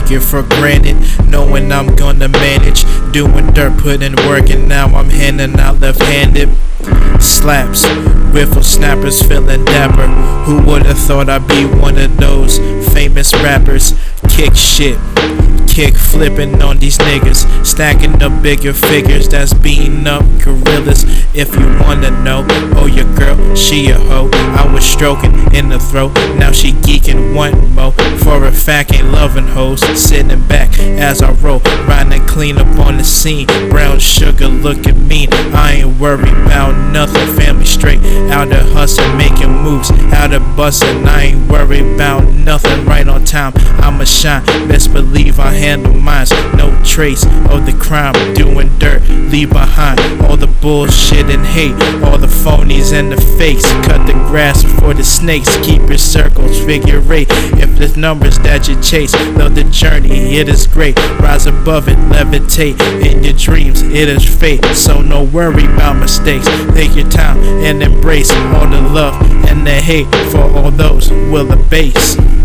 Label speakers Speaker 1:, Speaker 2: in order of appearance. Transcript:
Speaker 1: take it for granted, knowing I'm gonna manage. Doing dirt, putting work, and now I'm handing out left handed. Slaps, riffle snappers, feeling dapper. Who would've thought I'd be one of those famous rappers? Kick shit kick flipping on these niggas, stacking up bigger figures that's beating up gorillas. If you wanna know, oh your girl, she a hoe. I was stroking in the throat, now she geeking one mo. For a fact, ain't loving hoes, sitting back as I roll, riding clean up on the scene. Brown sugar looking mean, I ain't worried about nothing. Family straight, out of hustling, making moves, out of busting. I ain't worried about nothing. Right on time, I'ma shine. Best believe I handle mines. No trace of the crime, doing dirt, leave behind all the bullshit and hate, all the phonies and the fakes. Cut the grass for the snakes, keep your circles, figure eight. If the numbers that you chase, love the journey, it is great. Rise above it, levitate in your dreams, it is fate. So no worry about mistakes. Take your time and embrace all the love and the hate for all those will abase.